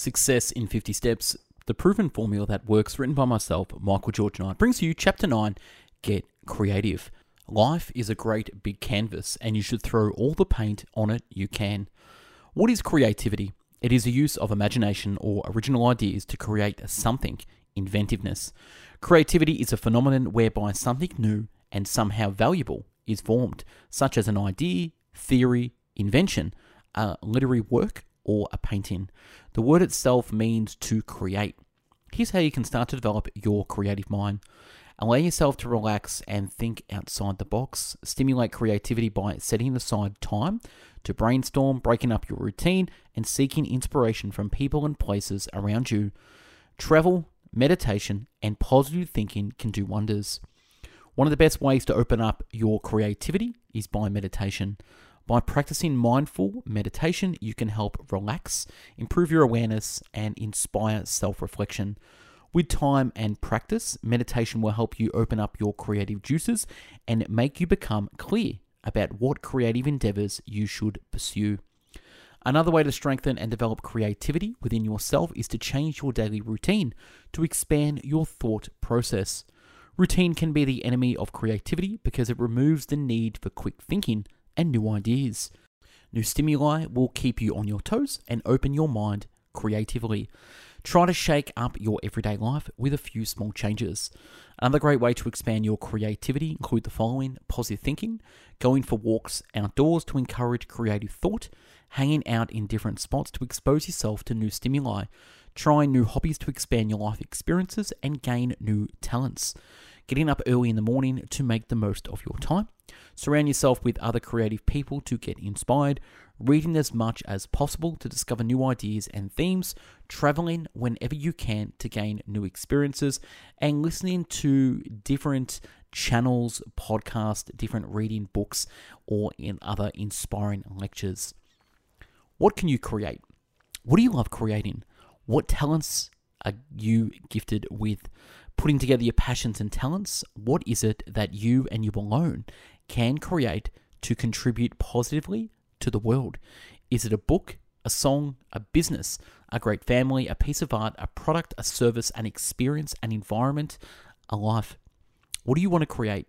Success in 50 Steps, the proven formula that works, written by myself, Michael George Knight, brings you Chapter 9 Get Creative. Life is a great big canvas, and you should throw all the paint on it you can. What is creativity? It is the use of imagination or original ideas to create something, inventiveness. Creativity is a phenomenon whereby something new and somehow valuable is formed, such as an idea, theory, invention, a literary work, or a painting. The word itself means to create. Here's how you can start to develop your creative mind. Allow yourself to relax and think outside the box. Stimulate creativity by setting aside time to brainstorm, breaking up your routine, and seeking inspiration from people and places around you. Travel, meditation, and positive thinking can do wonders. One of the best ways to open up your creativity is by meditation. By practicing mindful meditation, you can help relax, improve your awareness, and inspire self reflection. With time and practice, meditation will help you open up your creative juices and make you become clear about what creative endeavors you should pursue. Another way to strengthen and develop creativity within yourself is to change your daily routine to expand your thought process. Routine can be the enemy of creativity because it removes the need for quick thinking and new ideas. New stimuli will keep you on your toes and open your mind creatively. Try to shake up your everyday life with a few small changes. Another great way to expand your creativity include the following positive thinking, going for walks outdoors to encourage creative thought, hanging out in different spots to expose yourself to new stimuli, trying new hobbies to expand your life experiences and gain new talents, getting up early in the morning to make the most of your time, Surround yourself with other creative people to get inspired, reading as much as possible to discover new ideas and themes, traveling whenever you can to gain new experiences, and listening to different channels, podcasts, different reading books, or in other inspiring lectures. What can you create? What do you love creating? What talents are you gifted with? Putting together your passions and talents, what is it that you and you alone can create to contribute positively to the world? Is it a book, a song, a business, a great family, a piece of art, a product, a service, an experience, an environment, a life? What do you want to create?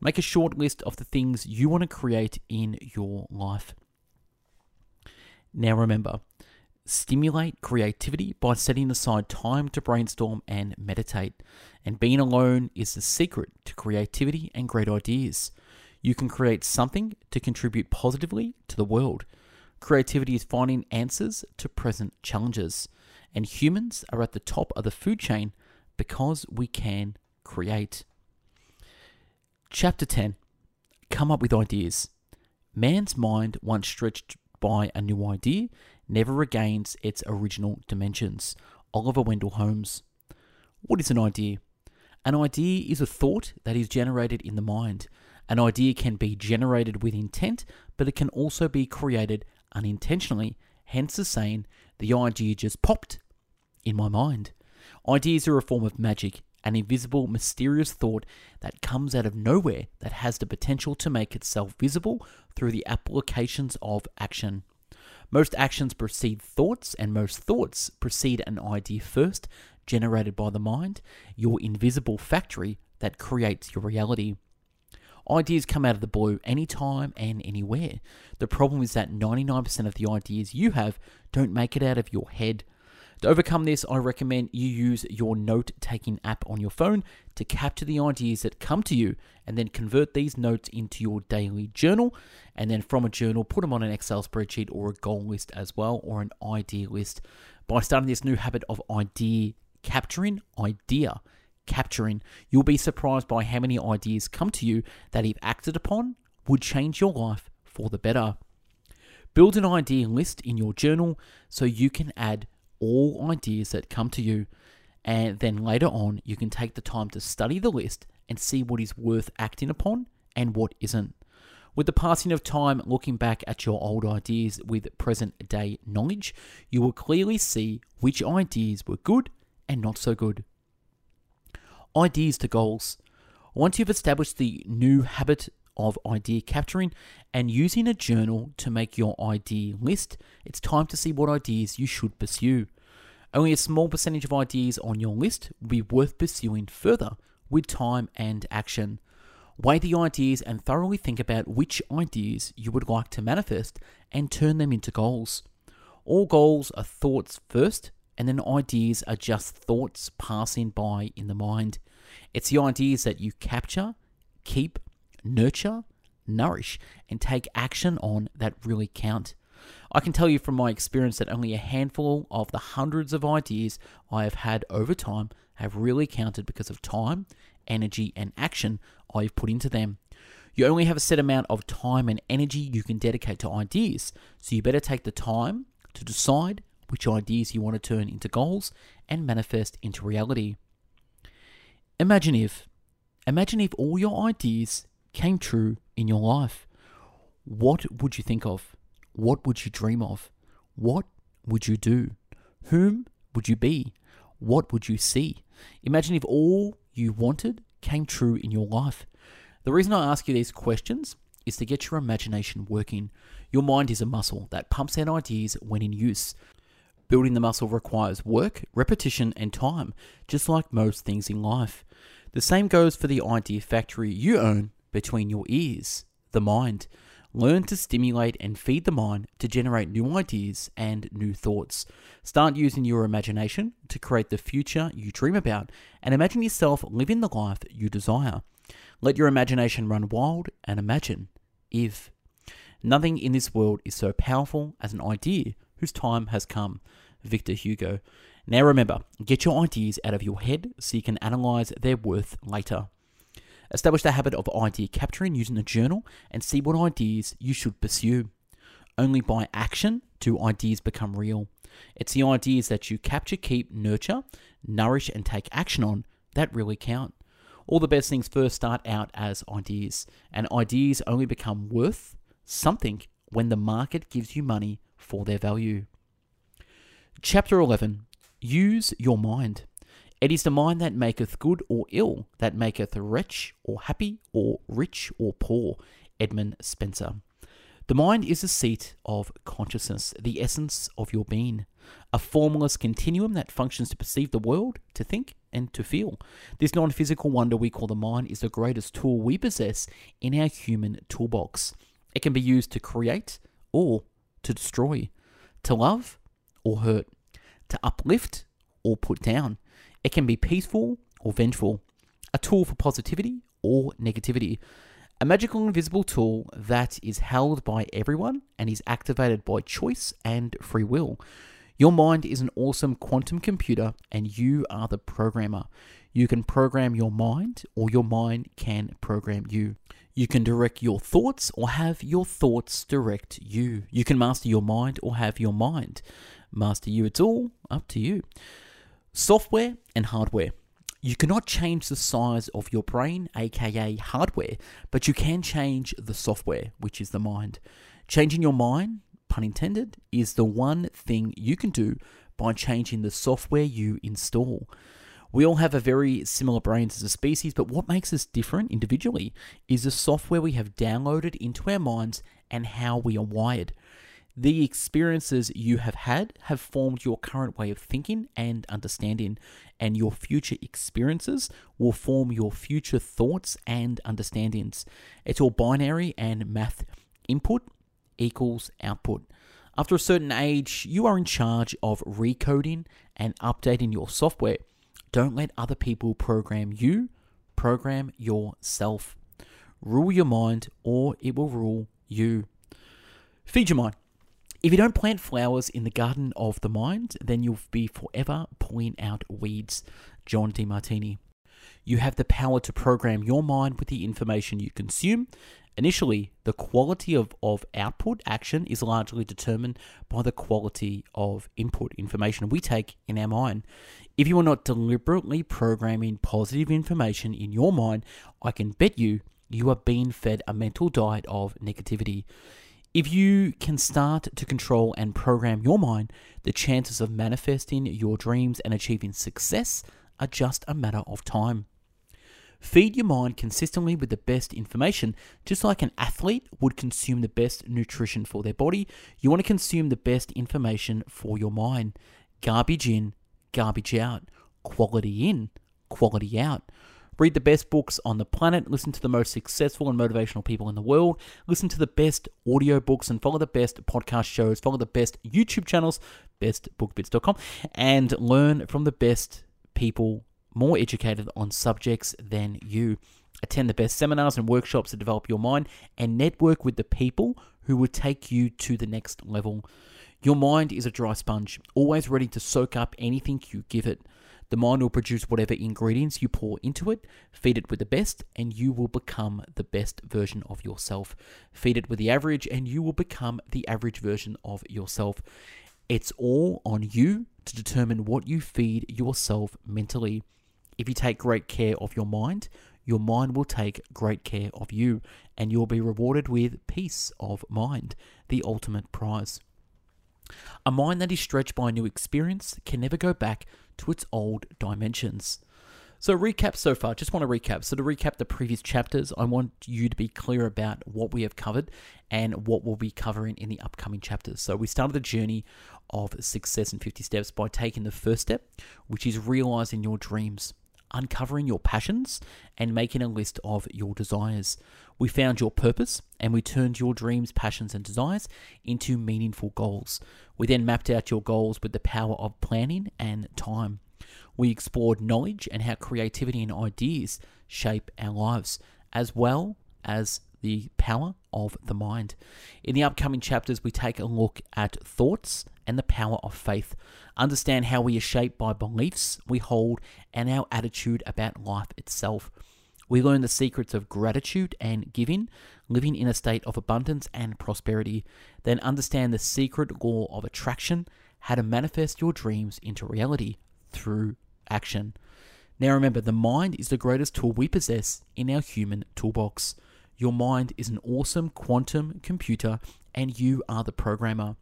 Make a short list of the things you want to create in your life. Now remember, stimulate creativity by setting aside time to brainstorm and meditate. And being alone is the secret to creativity and great ideas. You can create something to contribute positively to the world. Creativity is finding answers to present challenges, and humans are at the top of the food chain because we can create. Chapter 10 Come up with ideas. Man's mind, once stretched by a new idea, never regains its original dimensions. Oliver Wendell Holmes. What is an idea? An idea is a thought that is generated in the mind. An idea can be generated with intent, but it can also be created unintentionally, hence the saying, the idea just popped in my mind. Ideas are a form of magic, an invisible, mysterious thought that comes out of nowhere that has the potential to make itself visible through the applications of action. Most actions precede thoughts, and most thoughts precede an idea first, generated by the mind, your invisible factory that creates your reality. Ideas come out of the blue anytime and anywhere. The problem is that 99% of the ideas you have don't make it out of your head. To overcome this, I recommend you use your note taking app on your phone to capture the ideas that come to you and then convert these notes into your daily journal. And then from a journal, put them on an Excel spreadsheet or a goal list as well, or an idea list. By starting this new habit of idea capturing, idea capturing, you'll be surprised by how many ideas come to you that, if acted upon, would change your life for the better. Build an idea list in your journal so you can add all ideas that come to you. And then later on, you can take the time to study the list and see what is worth acting upon and what isn't. With the passing of time, looking back at your old ideas with present day knowledge, you will clearly see which ideas were good and not so good ideas to goals. Once you've established the new habit of idea capturing and using a journal to make your idea list, it's time to see what ideas you should pursue. Only a small percentage of ideas on your list will be worth pursuing further with time and action. Weigh the ideas and thoroughly think about which ideas you would like to manifest and turn them into goals. All goals are thoughts first, and then ideas are just thoughts passing by in the mind. It's the ideas that you capture, keep, nurture, nourish, and take action on that really count. I can tell you from my experience that only a handful of the hundreds of ideas I have had over time have really counted because of time, energy, and action I've put into them. You only have a set amount of time and energy you can dedicate to ideas, so you better take the time to decide which ideas you want to turn into goals and manifest into reality. Imagine if, imagine if all your ideas came true in your life. What would you think of? What would you dream of? What would you do? Whom would you be? What would you see? Imagine if all you wanted came true in your life. The reason I ask you these questions is to get your imagination working. Your mind is a muscle that pumps out ideas when in use. Building the muscle requires work, repetition, and time, just like most things in life. The same goes for the idea factory you own between your ears, the mind. Learn to stimulate and feed the mind to generate new ideas and new thoughts. Start using your imagination to create the future you dream about and imagine yourself living the life you desire. Let your imagination run wild and imagine if. Nothing in this world is so powerful as an idea whose time has come. Victor Hugo. Now remember, get your ideas out of your head so you can analyze their worth later. Establish the habit of idea capturing using a journal and see what ideas you should pursue. Only by action do ideas become real. It's the ideas that you capture, keep, nurture, nourish, and take action on that really count. All the best things first start out as ideas, and ideas only become worth something when the market gives you money for their value. Chapter 11 Use your mind. It is the mind that maketh good or ill, that maketh wretch or happy, or rich or poor. Edmund Spenser. The mind is the seat of consciousness, the essence of your being, a formless continuum that functions to perceive the world, to think, and to feel. This non physical wonder we call the mind is the greatest tool we possess in our human toolbox. It can be used to create or to destroy, to love or hurt, to uplift or put down. It can be peaceful or vengeful, a tool for positivity or negativity. A magical invisible tool that is held by everyone and is activated by choice and free will. Your mind is an awesome quantum computer and you are the programmer. You can program your mind or your mind can program you. You can direct your thoughts or have your thoughts direct you. You can master your mind or have your mind master you. It's all up to you. Software and hardware. You cannot change the size of your brain, aka hardware, but you can change the software, which is the mind. Changing your mind, pun intended, is the one thing you can do by changing the software you install. We all have a very similar brains as a species, but what makes us different individually is the software we have downloaded into our minds and how we are wired. The experiences you have had have formed your current way of thinking and understanding, and your future experiences will form your future thoughts and understandings. It's all binary and math input equals output. After a certain age, you are in charge of recoding and updating your software. Don't let other people program you, program yourself. Rule your mind, or it will rule you. Feed your mind. If you don't plant flowers in the garden of the mind, then you'll be forever pulling out weeds. John Demartini. You have the power to program your mind with the information you consume. Initially, the quality of, of output action is largely determined by the quality of input information we take in our mind. If you are not deliberately programming positive information in your mind, I can bet you you are being fed a mental diet of negativity. If you can start to control and program your mind, the chances of manifesting your dreams and achieving success are just a matter of time. Feed your mind consistently with the best information, just like an athlete would consume the best nutrition for their body. You want to consume the best information for your mind. Garbage in, garbage out, quality in, quality out. Read the best books on the planet, listen to the most successful and motivational people in the world, listen to the best audiobooks and follow the best podcast shows, follow the best YouTube channels, bestbookbits.com, and learn from the best people more educated on subjects than you. Attend the best seminars and workshops to develop your mind and network with the people who will take you to the next level. Your mind is a dry sponge, always ready to soak up anything you give it. The mind will produce whatever ingredients you pour into it, feed it with the best, and you will become the best version of yourself. Feed it with the average, and you will become the average version of yourself. It's all on you to determine what you feed yourself mentally. If you take great care of your mind, your mind will take great care of you, and you'll be rewarded with peace of mind, the ultimate prize. A mind that is stretched by a new experience can never go back to its old dimensions. So, recap so far, just want to recap. So, to recap the previous chapters, I want you to be clear about what we have covered and what we'll be covering in the upcoming chapters. So, we started the journey of success in 50 steps by taking the first step, which is realizing your dreams, uncovering your passions, and making a list of your desires. We found your purpose and we turned your dreams, passions, and desires into meaningful goals. We then mapped out your goals with the power of planning and time. We explored knowledge and how creativity and ideas shape our lives, as well as the power of the mind. In the upcoming chapters, we take a look at thoughts and the power of faith, understand how we are shaped by beliefs we hold and our attitude about life itself. We learn the secrets of gratitude and giving, living in a state of abundance and prosperity, then understand the secret law of attraction, how to manifest your dreams into reality through action. Now remember, the mind is the greatest tool we possess in our human toolbox. Your mind is an awesome quantum computer, and you are the programmer.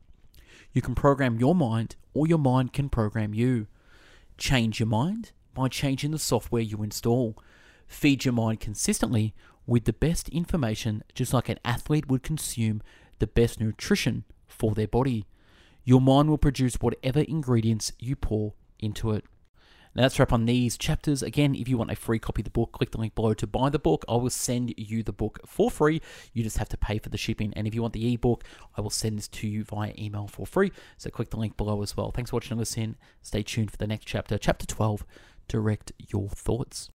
You can program your mind, or your mind can program you. Change your mind by changing the software you install. Feed your mind consistently with the best information, just like an athlete would consume the best nutrition for their body. Your mind will produce whatever ingredients you pour into it. Now that's wrap on these chapters. Again, if you want a free copy of the book, click the link below to buy the book. I will send you the book for free. You just have to pay for the shipping. And if you want the ebook, I will send this to you via email for free. So click the link below as well. Thanks for watching and listening. Stay tuned for the next chapter, chapter 12 Direct Your Thoughts.